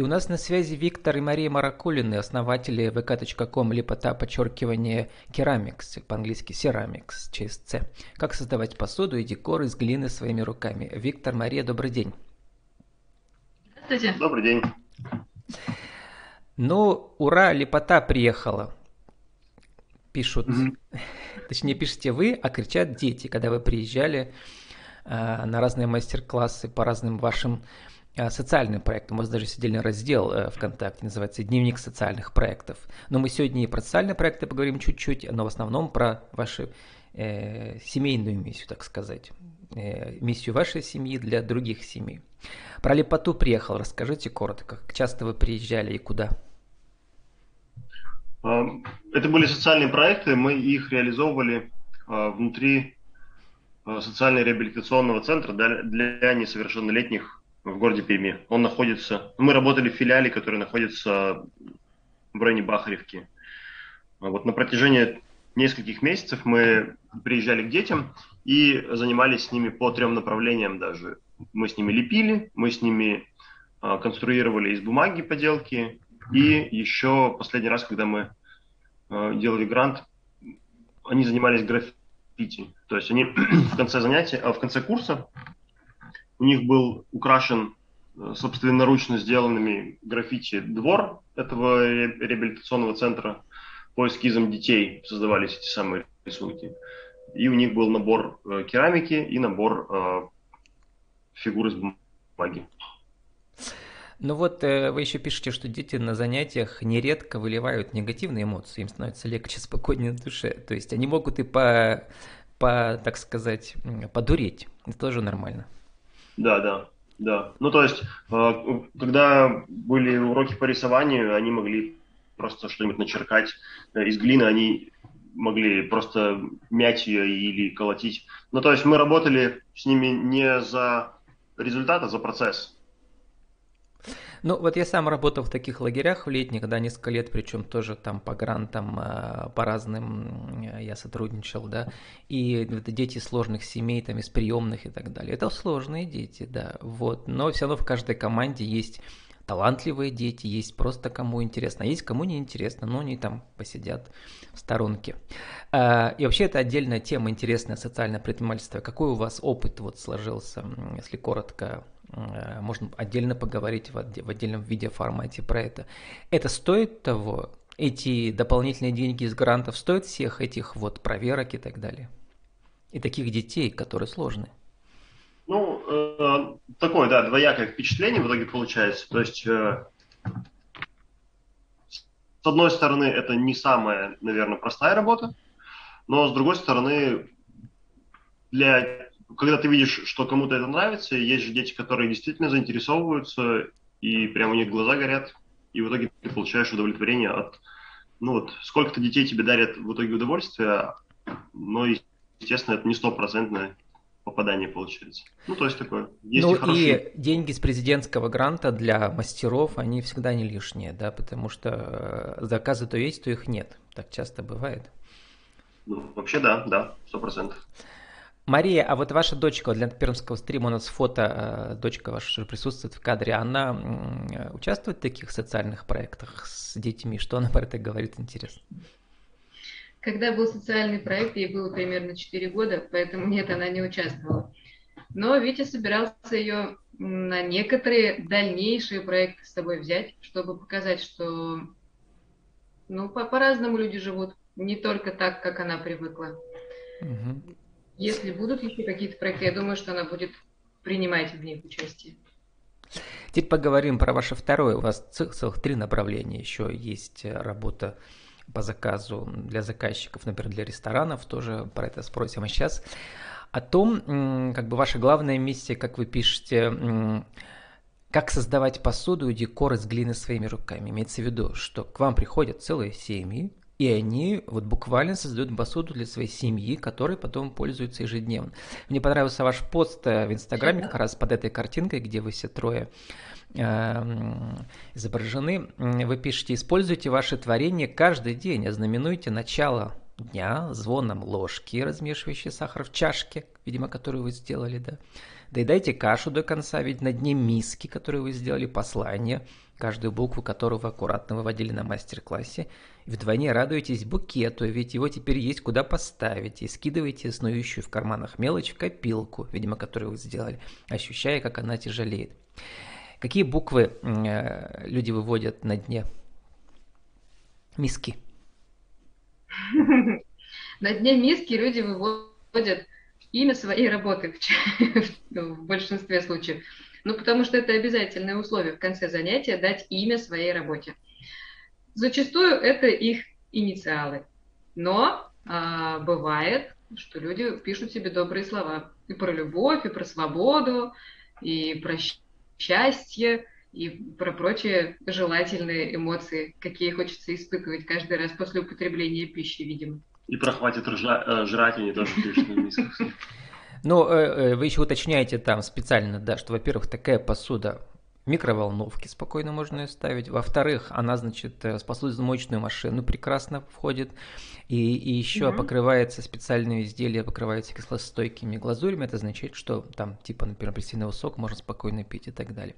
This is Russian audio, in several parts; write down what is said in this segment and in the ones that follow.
И у нас на связи Виктор и Мария Маракулины, основатели vk.com, лепота, подчеркивание керамикс, по-английски ceramics, через C. Как создавать посуду и декор из глины своими руками. Виктор, Мария, добрый день. Здравствуйте. Добрый день. Ну, ура, лепота приехала. Пишут, mm-hmm. точнее пишите вы, а кричат дети, когда вы приезжали э, на разные мастер-классы по разным вашим социальным проектам. У вас даже есть отдельный раздел э, ВКонтакте, называется «Дневник социальных проектов». Но мы сегодня и про социальные проекты поговорим чуть-чуть, но в основном про вашу э, семейную миссию, так сказать. Э, миссию вашей семьи для других семей. Про лепоту приехал, расскажите коротко, как часто вы приезжали и куда? А, это были социальные проекты, мы их реализовывали а, внутри а, социально-реабилитационного центра для несовершеннолетних в городе Перми. Он находится, мы работали в филиале, который находится в районе Бахаревки. Вот на протяжении нескольких месяцев мы приезжали к детям и занимались с ними по трем направлениям даже. Мы с ними лепили, мы с ними конструировали из бумаги поделки, и еще последний раз, когда мы э, делали грант, они занимались граффити. То есть они в конце занятия, а в конце курса у них был украшен э, собственноручно сделанными граффити двор этого реабилитационного центра. По эскизам детей создавались эти самые рисунки. И у них был набор э, керамики и набор э, фигур из бумаги. Ну вот э, вы еще пишете, что дети на занятиях нередко выливают негативные эмоции, им становится легче, спокойнее на душе. То есть они могут и по, по так сказать, подуреть. Это тоже нормально. Да, да, да. Ну то есть, э, когда были уроки по рисованию, они могли просто что-нибудь начеркать э, из глины, они могли просто мять ее или колотить. Ну то есть мы работали с ними не за результат, а за процесс. Ну, вот я сам работал в таких лагерях в летних, да, несколько лет, причем тоже там по грантам, а, по разным я сотрудничал, да, и дети сложных семей, там, из приемных и так далее. Это сложные дети, да, вот, но все равно в каждой команде есть талантливые дети, есть просто кому интересно, а есть кому не интересно, но они там посидят в сторонке. А, и вообще это отдельная тема, интересная социальное предпринимательство. Какой у вас опыт вот сложился, если коротко Э, можно отдельно поговорить в, отдельном видеоформате про это. Это стоит того? Эти дополнительные деньги из грантов стоят всех этих вот проверок и так далее? И таких детей, которые сложны? Ну, э, такое, да, двоякое впечатление в итоге получается. То есть, э, с одной стороны, это не самая, наверное, простая работа, но с другой стороны, для когда ты видишь, что кому-то это нравится, есть же дети, которые действительно заинтересовываются, и прямо у них глаза горят, и в итоге ты получаешь удовлетворение от... Ну вот, сколько-то детей тебе дарят в итоге удовольствие, но, естественно, это не стопроцентное попадание получается. Ну, то есть такое. Есть ну и, хорошие... и деньги с президентского гранта для мастеров, они всегда не лишние, да, потому что э, заказы то есть, то их нет. Так часто бывает. Ну, вообще да, да, сто процентов. Мария, а вот ваша дочка, для пермского стрима у нас фото, э, дочка ваша уже присутствует в кадре, она участвует в таких социальных проектах с детьми? Что она про это говорит, интересно? Когда был социальный проект, ей было примерно 4 года, поэтому нет, она не участвовала. Но Витя собирался ее на некоторые дальнейшие проекты с собой взять, чтобы показать, что ну, по- по-разному люди живут, не только так, как она привыкла. Угу. Если будут еще какие-то проекты, я думаю, что она будет принимать в них участие. Теперь поговорим про ваше второе. У вас целых три направления. Еще есть работа по заказу для заказчиков, например, для ресторанов. Тоже про это спросим. А сейчас о том, как бы ваша главная миссия, как вы пишете, как создавать посуду и декор из глины своими руками. Имеется в виду, что к вам приходят целые семьи, и они вот буквально создают посуду для своей семьи, которой потом пользуются ежедневно. Мне понравился ваш пост э, в Инстаграме как раз под этой картинкой, где вы все трое эм, изображены. Вы пишете, используйте ваше творение каждый день, ознаменуйте начало дня звоном ложки, размешивающей сахар в чашке, видимо, которую вы сделали, да, Доедайте кашу до конца, ведь на дне миски, которую вы сделали, послание, каждую букву которого аккуратно выводили на мастер-классе. Вдвойне радуетесь букету, ведь его теперь есть куда поставить. И скидывайте снующую в карманах мелочь в копилку, видимо, которую вы сделали, ощущая, как она тяжелеет. Какие буквы э, люди выводят на дне миски? На дне миски люди выводят имя своей работы в большинстве случаев. Ну, потому что это обязательное условие в конце занятия дать имя своей работе. Зачастую это их инициалы. Но а, бывает, что люди пишут себе добрые слова и про любовь, и про свободу, и про счастье, и про прочие желательные эмоции, какие хочется испытывать каждый раз после употребления пищи, видимо. И про хватит э, жрать, они тоже пишут на мисках. Ну, э, э, вы еще уточняете там специально, да, что, во-первых, такая посуда микроволновки спокойно можно ее ставить. Во-вторых, она, значит, с посудомоечную машину прекрасно входит. И, и еще mm-hmm. покрывается специальные изделия, покрываются кислостойкими глазурями. Это означает, что там, типа, например, апельсиновый сок можно спокойно пить и так далее.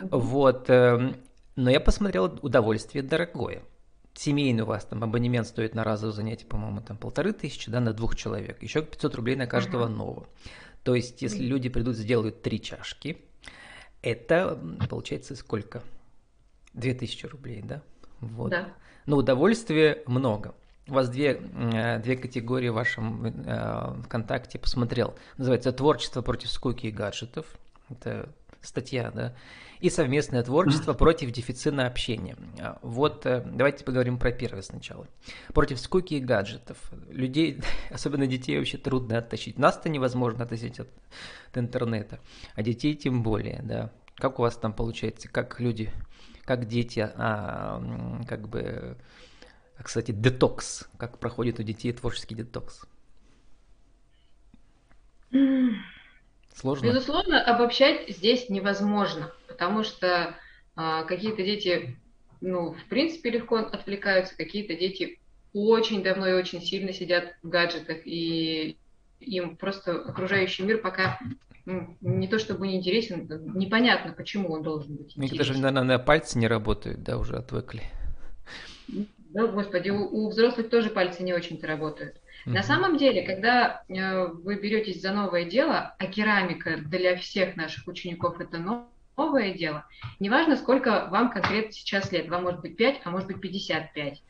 Mm-hmm. Вот. Эм, но я посмотрел, удовольствие дорогое семейный у вас там абонемент стоит на разовое занятие, по-моему, там полторы тысячи, да, на двух человек, еще 500 рублей на каждого uh-huh. нового. То есть, если люди придут, сделают три чашки, это получается сколько? Две тысячи рублей, да? Вот. Да. Но удовольствия много. У вас две, э, две категории в вашем э, ВКонтакте посмотрел. Называется «Творчество против скуки и гаджетов». Это статья, да, и совместное творчество против дефицита общения. А, вот э, давайте поговорим про первое сначала. Против скуки и гаджетов. Людей, особенно детей, вообще трудно оттащить. Нас-то невозможно оттащить от, от интернета, а детей тем более, да. Как у вас там получается, как люди, как дети, а, как бы, кстати, детокс, как проходит у детей творческий детокс? Сложно? Безусловно, обобщать здесь невозможно, потому что а, какие-то дети, ну, в принципе, легко отвлекаются, какие-то дети очень давно и очень сильно сидят в гаджетах, и им просто окружающий мир пока ну, не то чтобы не интересен, непонятно, почему он должен быть интересен. Даже, наверное, на пальцы не работают, да, уже отвыкли. Да, господи, у, у взрослых тоже пальцы не очень-то работают. Mm-hmm. На самом деле, когда э, вы беретесь за новое дело, а керамика для всех наших учеников это новое дело, неважно, сколько вам конкретно сейчас лет, вам может быть 5, а может быть 55,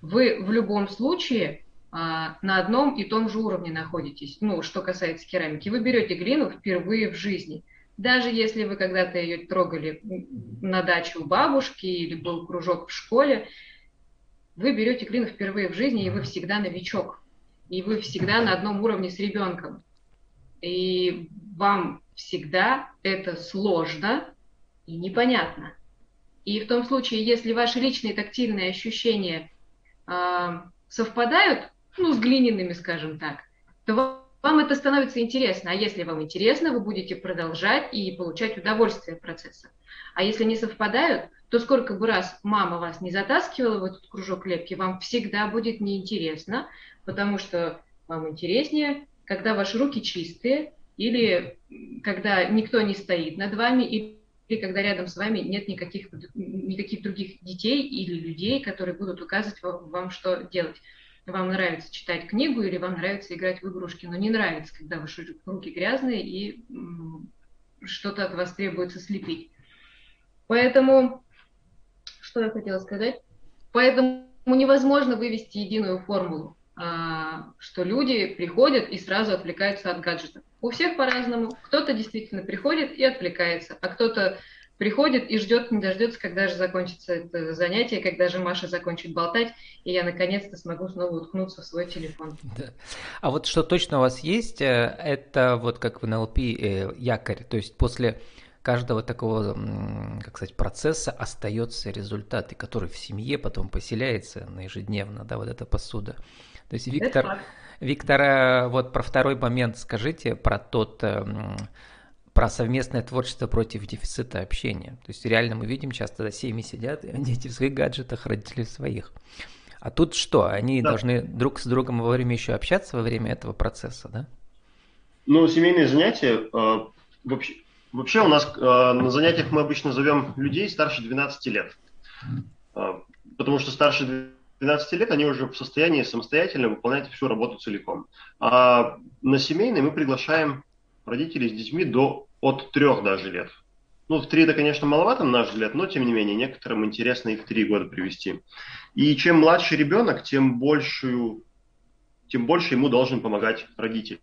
вы в любом случае а, на одном и том же уровне находитесь, ну, что касается керамики. Вы берете глину впервые в жизни. Даже если вы когда-то ее трогали на даче у бабушки или был кружок в школе, вы берете глину впервые в жизни, и вы всегда новичок и вы всегда на одном уровне с ребенком. И вам всегда это сложно и непонятно. И в том случае, если ваши личные тактильные ощущения э, совпадают, ну, с глиняными, скажем так, то вам это становится интересно. А если вам интересно, вы будете продолжать и получать удовольствие от процесса. А если не совпадают, то сколько бы раз мама вас не затаскивала в этот кружок лепки, вам всегда будет неинтересно, потому что вам интереснее, когда ваши руки чистые, или когда никто не стоит над вами, или когда рядом с вами нет никаких, никаких других детей или людей, которые будут указывать вам, что делать. Вам нравится читать книгу или вам нравится играть в игрушки, но не нравится, когда ваши руки грязные и что-то от вас требуется слепить. Поэтому, что я хотела сказать? Поэтому невозможно вывести единую формулу. А, что люди приходят и сразу отвлекаются от гаджетов. У всех по-разному. Кто-то действительно приходит и отвлекается, а кто-то приходит и ждет, не дождется, когда же закончится это занятие, когда же Маша закончит болтать, и я наконец-то смогу снова уткнуться в свой телефон. Да. А вот что точно у вас есть, э, это вот как в НЛП э, якорь, то есть после каждого такого, как сказать, процесса остается результат, и который в семье потом поселяется на ежедневно, да, вот эта посуда. То есть Виктор, Виктор, вот про второй момент скажите, про тот, эм, про совместное творчество против дефицита общения. То есть реально мы видим часто, семьи сидят, дети в своих гаджетах, родители в своих. А тут что, они да. должны друг с другом во время еще общаться во время этого процесса, да? Ну, семейные занятия, э, Вообще, вообще у нас э, на занятиях мы обычно зовем людей старше 12 лет. Э, потому что старше 12 лет они уже в состоянии самостоятельно выполнять всю работу целиком. А на семейный мы приглашаем родителей с детьми до от трех даже лет. Ну, в три это, конечно, маловато, на наш взгляд, но, тем не менее, некоторым интересно их три года привести. И чем младше ребенок, тем большую, тем больше ему должен помогать родитель.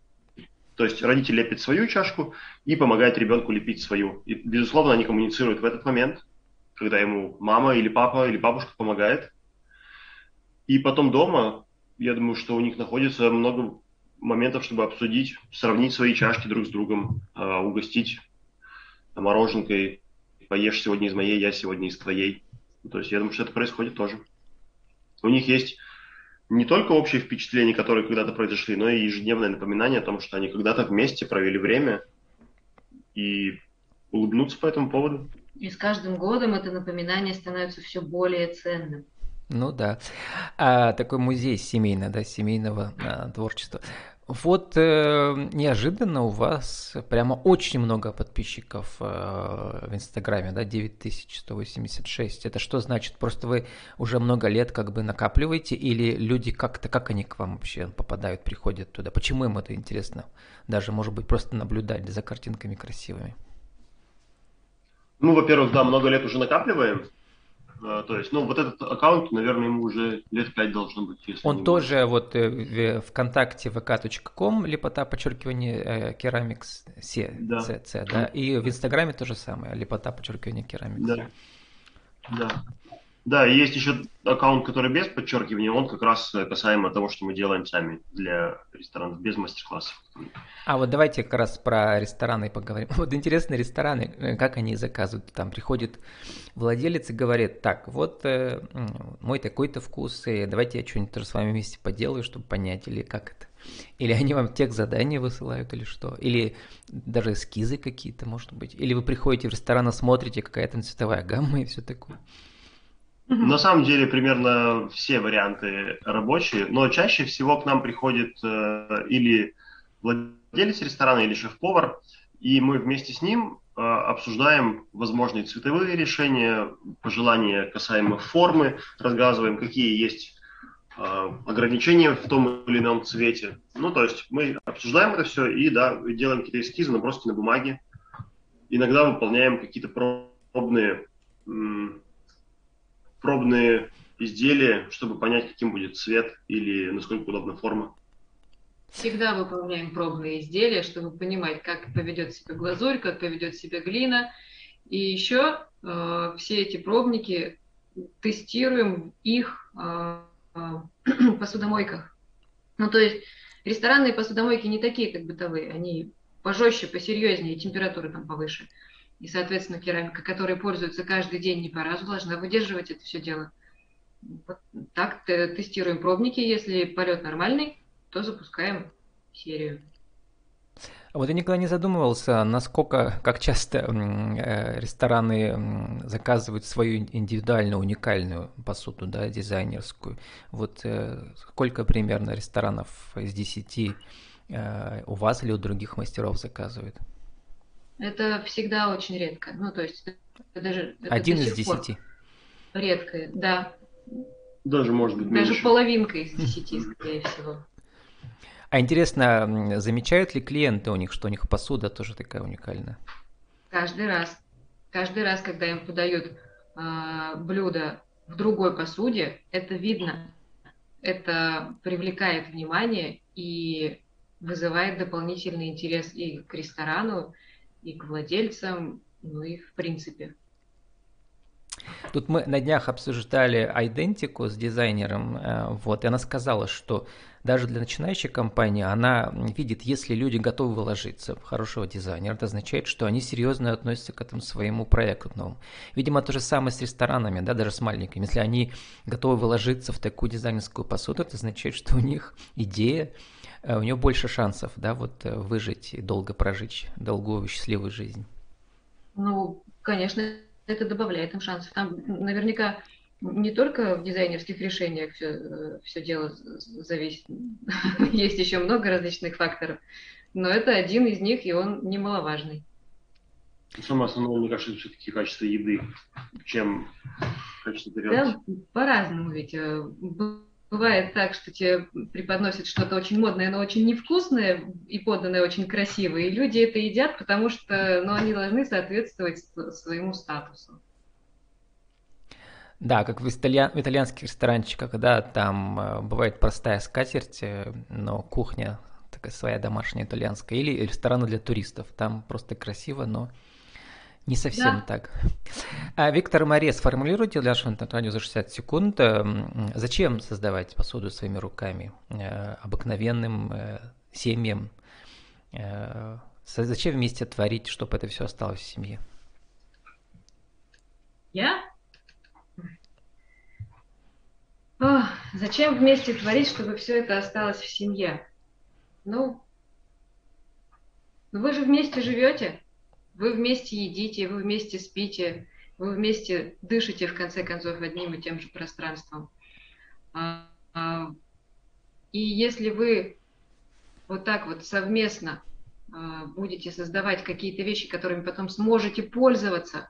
То есть родитель лепит свою чашку и помогает ребенку лепить свою. И, безусловно, они коммуницируют в этот момент, когда ему мама или папа или бабушка помогает. И потом дома, я думаю, что у них находится много моментов, чтобы обсудить, сравнить свои чашки друг с другом, а, угостить мороженкой, поешь сегодня из моей, я сегодня из твоей. То есть я думаю, что это происходит тоже. У них есть не только общие впечатления, которые когда-то произошли, но и ежедневное напоминание о том, что они когда-то вместе провели время и улыбнуться по этому поводу. И с каждым годом это напоминание становится все более ценным. Ну да. А, такой музей семейный, да, семейного а, творчества. Вот э, неожиданно у вас прямо очень много подписчиков э, в Инстаграме, да, 9186. Это что значит? Просто вы уже много лет как бы накапливаете или люди как-то, как они к вам вообще попадают, приходят туда? Почему им это интересно? Даже, может быть, просто наблюдать за картинками красивыми. Ну, во-первых, да, много лет уже накапливаем. А, то есть, ну, вот этот аккаунт, наверное, ему уже лет пять должно быть. Если Он тоже вот э, в ВКонтакте vk.com, лепота, подчеркивание, э, керамикс, C, да. C, C, да, и в Инстаграме то же самое, лепота, подчеркивание, керамикс. Да. Да. Да, есть еще аккаунт, который без подчеркивания, он как раз касаемо того, что мы делаем сами для ресторанов, без мастер-классов. А вот давайте как раз про рестораны поговорим. Вот интересные рестораны, э, как они заказывают? Там приходит владелец и говорит, так, вот э, мой такой-то вкус, и давайте я что-нибудь с вами вместе поделаю, чтобы понять, или как это? Или они вам тех задания высылают, или что? Или даже эскизы какие-то, может быть? Или вы приходите в ресторан, и смотрите, какая там цветовая гамма и все такое? На самом деле примерно все варианты рабочие, но чаще всего к нам приходит э, или владелец ресторана, или шеф-повар, и мы вместе с ним э, обсуждаем возможные цветовые решения, пожелания касаемо формы, рассказываем, какие есть э, ограничения в том или ином цвете. Ну, то есть мы обсуждаем это все и, да, делаем какие-то эскизы, наброски на бумаге. Иногда выполняем какие-то пробные пробные изделия, чтобы понять, каким будет цвет или насколько удобна форма. Всегда выполняем пробные изделия, чтобы понимать, как поведет себя глазурь, как поведет себя глина. И еще э, все эти пробники тестируем в их э, э, посудомойках. Ну, то есть ресторанные посудомойки не такие, как бытовые, они пожестче, посерьезнее, температура там повыше. И, соответственно, керамика, которой пользуются каждый день не по разу, должна выдерживать это все дело. Вот так тестируем пробники. Если полет нормальный, то запускаем серию. А вот я никогда не задумывался, насколько, как часто э, рестораны заказывают свою индивидуальную, уникальную посуду, да, дизайнерскую. Вот э, сколько примерно ресторанов из 10 э, у вас или у других мастеров заказывают? Это всегда очень редко. Ну, то есть это даже... Один из десяти. Редкое, да. Даже, может быть, Даже меньше. половинка из десяти, скорее всего. А интересно, замечают ли клиенты у них, что у них посуда тоже такая уникальная? Каждый раз. Каждый раз, когда им подают э, блюдо в другой посуде, это видно. Это привлекает внимание и вызывает дополнительный интерес и к ресторану, и к владельцам, ну и в принципе. Тут мы на днях обсуждали идентику с дизайнером, э, вот, и она сказала, что даже для начинающей компании она видит, если люди готовы вложиться в хорошего дизайнера, это означает, что они серьезно относятся к этому своему проекту новому. Видимо, то же самое с ресторанами, да, даже с маленькими. Если они готовы вложиться в такую дизайнерскую посуду, это означает, что у них идея у него больше шансов, да, вот э, выжить и долго прожить долгую счастливую жизнь. Ну, конечно, это добавляет им шансов. Там наверняка не только в дизайнерских решениях все, э, все дело зависит. Есть еще много различных факторов. Но это один из них, и он немаловажный. Самое основное, мне кажется, все-таки качество еды, чем качество тарелки. Да, по-разному ведь. Бывает так, что тебе преподносят что-то очень модное, но очень невкусное и поданное очень красиво, и люди это едят, потому что ну, они должны соответствовать своему статусу. Да, как в, итальян, в итальянских ресторанчиках, да, там э, бывает простая скатерть, э, но кухня такая своя домашняя итальянская, или рестораны для туристов, там просто красиво, но не совсем да. так. А, Виктор Мария, сформулируйте для нашего радио за 60 секунд, э, зачем создавать посуду своими руками, э, обыкновенным э, семьям, зачем вместе творить, чтобы это все осталось в семье? Я? Ох, зачем вместе творить, чтобы все это осталось в семье? Ну, вы же вместе живете. Вы вместе едите, вы вместе спите, вы вместе дышите, в конце концов, одним и тем же пространством. А, а, и если вы вот так вот совместно а, будете создавать какие-то вещи, которыми потом сможете пользоваться,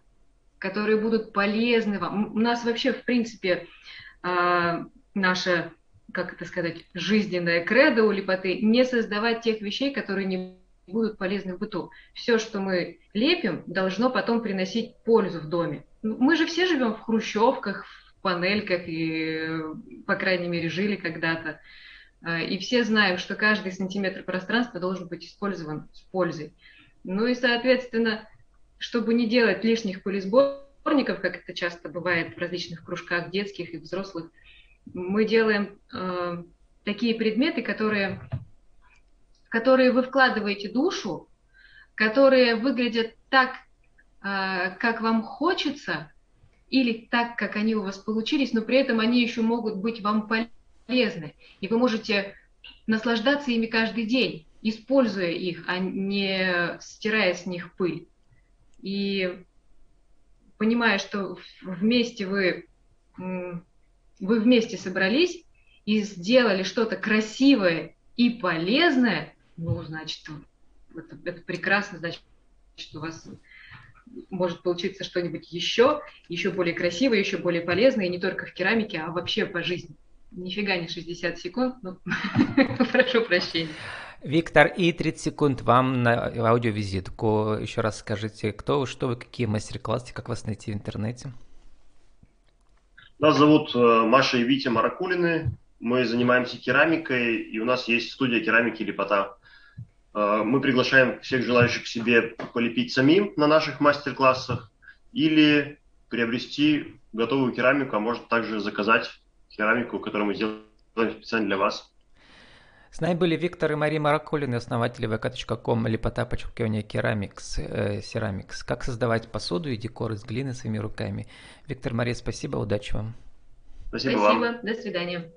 которые будут полезны вам. У нас вообще, в принципе, наша, как это сказать, жизненная кредо у липоты, не создавать тех вещей, которые не будут полезны в быту. Все, что мы лепим, должно потом приносить пользу в доме. Мы же все живем в хрущевках, в панельках и, по крайней мере, жили когда-то. А, и все знаем, что каждый сантиметр пространства должен быть использован с пользой. Ну и, соответственно, чтобы не делать лишних пылесборников, как это часто бывает в различных кружках детских и взрослых, мы делаем э, такие предметы, которые которые вы вкладываете душу, которые выглядят так, а, как вам хочется, или так, как они у вас получились, но при этом они еще могут быть вам полезны. И вы можете наслаждаться ими каждый день, используя их, а не стирая с них пыль. И понимая, что вместе вы, вы вместе собрались и сделали что-то красивое и полезное, ну, значит, это, это прекрасно, значит, у вас может получиться что-нибудь еще, еще более красивое, еще более полезное, и не только в керамике, а вообще по жизни. Нифига не 60 секунд, ну, прошу прощения. Виктор, и 30 секунд вам на аудиовизитку. Еще раз скажите, кто вы, что вы, какие мастер-классы, как вас найти в интернете? Нас зовут э, Маша и Витя Маракулины. Мы занимаемся керамикой, и у нас есть студия керамики Лепота. Э, мы приглашаем всех желающих к себе полепить самим на наших мастер-классах или приобрести готовую керамику, а может также заказать керамику, которую мы сделали специально для вас. С нами были Виктор и Мария Маракулины, основатели vk.com, лепота, подчеркивание, керамикс, э. Как создавать посуду и декор из глины своими руками. Виктор, Мария, спасибо, удачи вам. Спасибо, спасибо. вам. До свидания.